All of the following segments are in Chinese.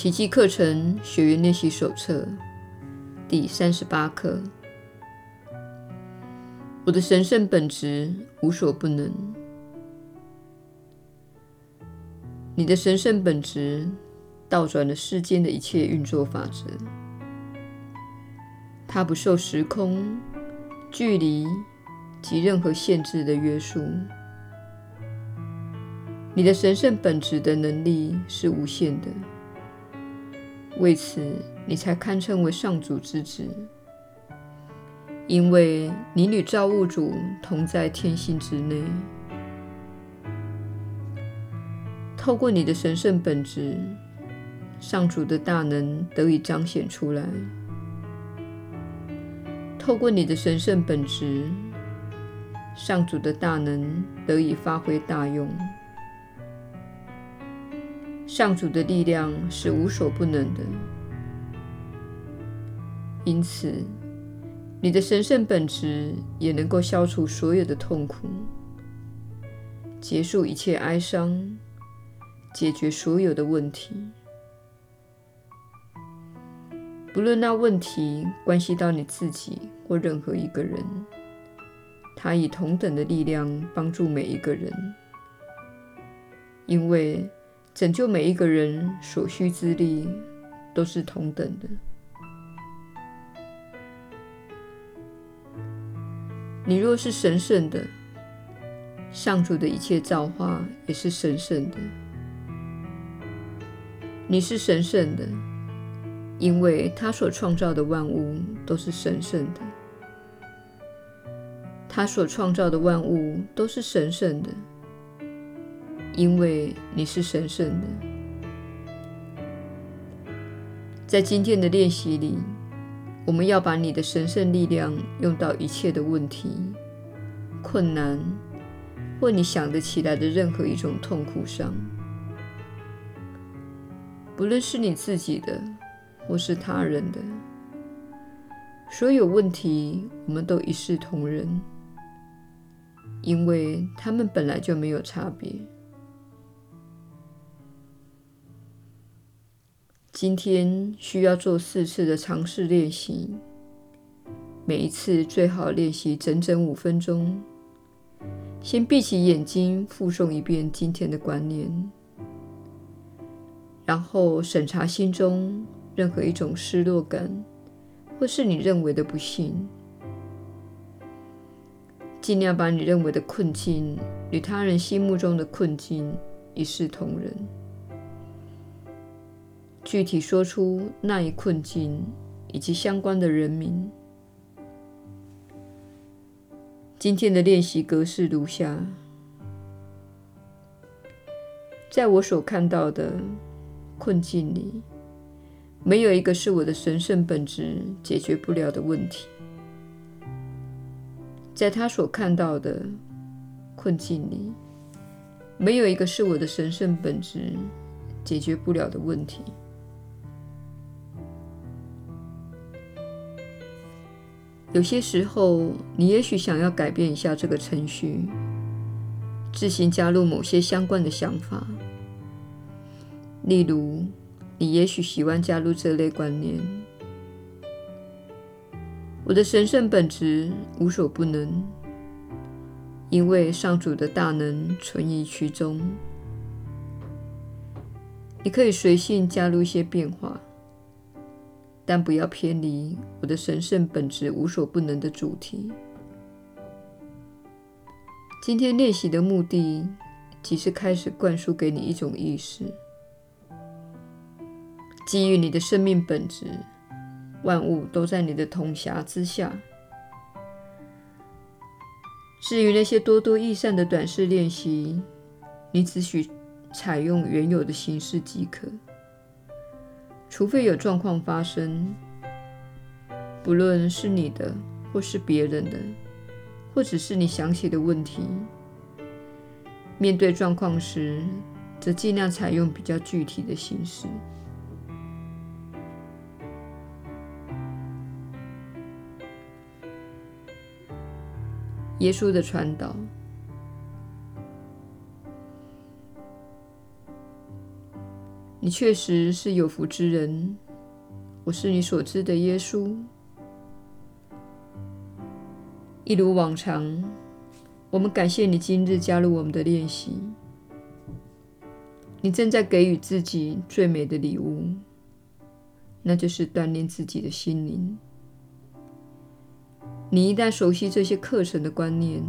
奇迹课程学员练习手册第三十八课：我的神圣本质无所不能。你的神圣本质倒转了世间的一切运作法则，它不受时空、距离及任何限制的约束。你的神圣本质的能力是无限的，为此你才堪称为上主之子，因为你与造物主同在天性之内。透过你的神圣本质，上主的大能得以彰显出来。透过你的神圣本质，上主的大能得以发挥大用。上主的力量是无所不能的，因此，你的神圣本质也能够消除所有的痛苦，结束一切哀伤，解决所有的问题。不论那问题关系到你自己或任何一个人，他以同等的力量帮助每一个人，因为，拯救每一个人所需之力都是同等的。你若是神圣的，上主的一切造化也是神圣的。你是神圣的，因为他所创造的万物都是神圣的。他所创造的万物都是神圣的。因为你是神圣的，在今天的练习里，我们要把你的神圣力量用到一切的问题、困难或你想得起来的任何一种痛苦上，不论是你自己的或是他人的，所有问题我们都一视同仁，因为他们本来就没有差别。今天需要做四次的尝试练习，每一次最好练习整整五分钟。先闭起眼睛，复诵一遍今天的观念，然后审查心中任何一种失落感，或是你认为的不幸。尽量把你认为的困境与他人心目中的困境一视同仁。具体说出那一困境以及相关的人名。今天的练习格式如下：在我所看到的困境里，没有一个是我的神圣本质解决不了的问题。在他所看到的困境里，没有一个是我的神圣本质解决不了的问题。有些时候，你也许想要改变一下这个程序，自行加入某些相关的想法。例如，你也许喜欢加入这类观念：我的神圣本质无所不能，因为上主的大能存于其中。你可以随性加入一些变化。但不要偏离我的神圣本质无所不能的主题。今天练习的目的，即是开始灌输给你一种意识：基于你的生命本质，万物都在你的统辖之下。至于那些多多益善的短式练习，你只需采用原有的形式即可。除非有状况发生，不论是你的或是别人的，或者是你想起的问题，面对状况时，则尽量采用比较具体的形式。耶稣的传导。你确实是有福之人。我是你所知的耶稣。一如往常，我们感谢你今日加入我们的练习。你正在给予自己最美的礼物，那就是锻炼自己的心灵。你一旦熟悉这些课程的观念，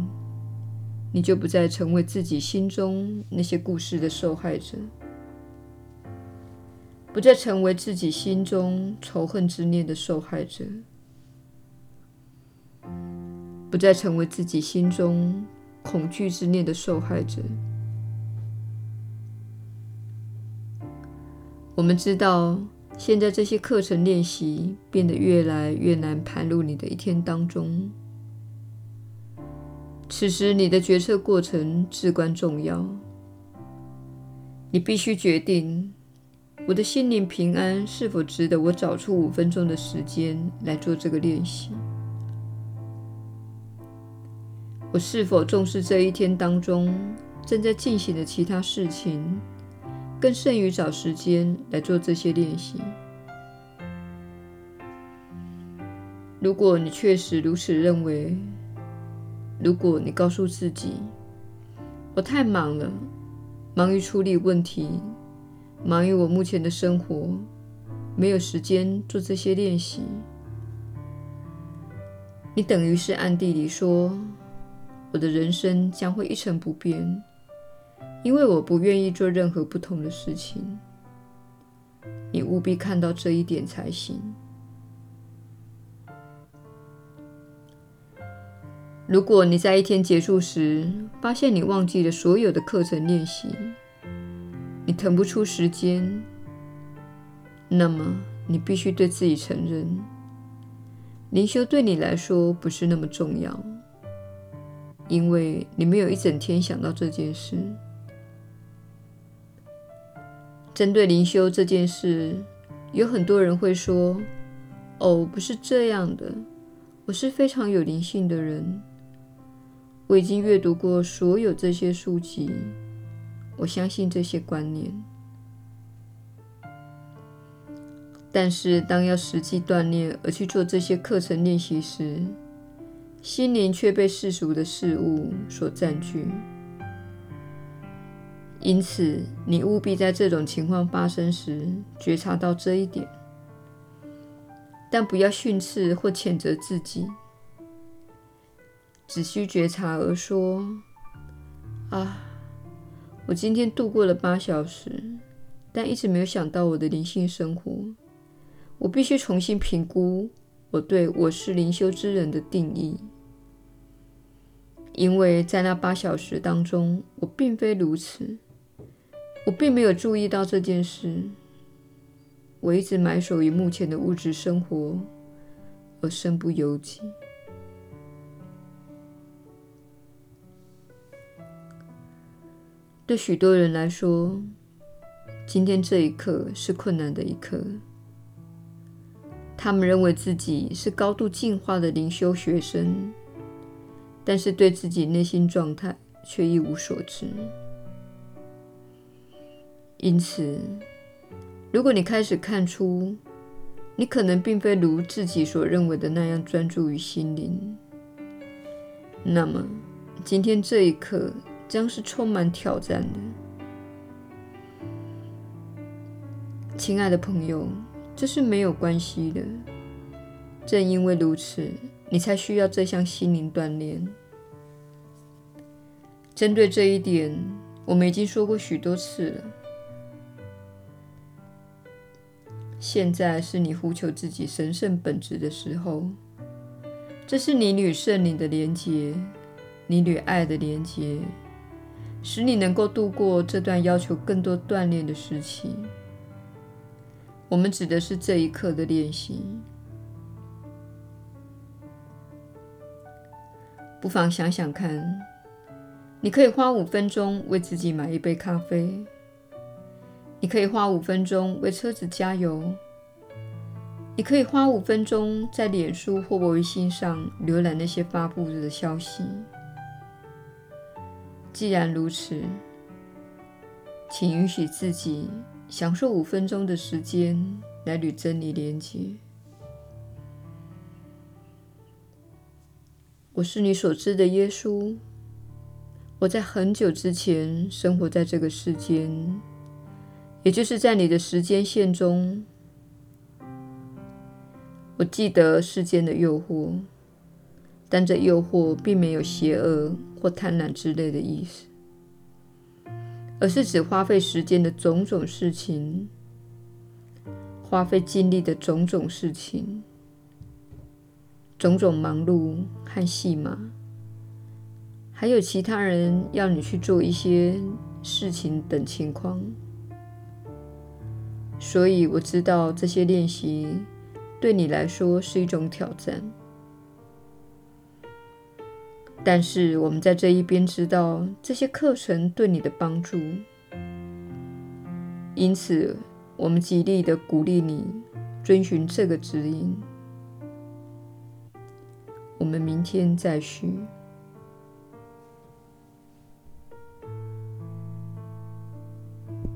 你就不再成为自己心中那些故事的受害者，不再成为自己心中仇恨之念的受害者，不再成为自己心中恐惧之念的受害者。我们知道，现在这些课程练习变得越来越难盘入你的一天当中。此时，你的决策过程至关重要。你必须决定：我的心灵平安是否值得我找出五分钟的时间来做这个练习？我是否重视这一天当中正在进行的其他事情，更胜于找时间来做这些练习？如果你确实如此认为，如果你告诉自己，我太忙了，忙于处理问题，忙于我目前的生活，没有时间做这些练习，你等于是暗地里说，我的人生将会一成不变，因为我不愿意做任何不同的事情。你务必看到这一点才行。如果你在一天结束时发现你忘记了所有的课程练习，你腾不出时间，那么你必须对自己承认，灵修对你来说不是那么重要，因为你没有一整天想到这件事。针对灵修这件事，有很多人会说：“哦，不是这样的，我是非常有灵性的人。”我已经阅读过所有这些书籍，我相信这些观念。但是，当要实际锻炼而去做这些课程练习时，心灵却被世俗的事物所占据。因此，你务必在这种情况发生时觉察到这一点，但不要训斥或谴责自己。只需觉察而说：“啊，我今天度过了八小时，但一直没有想到我的灵性生活。我必须重新评估我对我是灵修之人的定义，因为在那八小时当中，我并非如此。我并没有注意到这件事。我一直埋首于目前的物质生活，而身不由己。”对许多人来说，今天这一刻是困难的一刻。他们认为自己是高度进化的灵修学生，但是对自己内心状态却一无所知。因此，如果你开始看出你可能并非如自己所认为的那样专注于心灵，那么今天这一刻，将是充满挑战的，亲爱的朋友，这是没有关系的。正因为如此，你才需要这项心灵锻炼。针对这一点，我们已经说过许多次了。现在是你呼求自己神圣本质的时候，这是你与圣灵的连结，你与爱的连结。使你能够度过这段要求更多锻炼的时期。我们指的是这一刻的练习。不妨想想看，你可以花五分钟为自己买一杯咖啡，你可以花五分钟为车子加油，你可以花五分钟在脸书或微信上浏览那些发布的消息。既然如此，请允许自己享受五分钟的时间来与真理连结。我是你所知的耶稣。我在很久之前生活在这个世间，也就是在你的时间线中。我记得世间的诱惑，但这诱惑并没有邪恶或贪婪之类的意思，而是指花费时间的种种事情，花费精力的种种事情，种种忙碌和戏码。还有其他人要你去做一些事情等情况，所以我知道这些练习对你来说是一种挑战。但是我们在这一边知道这些课程对你的帮助，因此我们极力的鼓励你遵循这个指引。我们明天再续。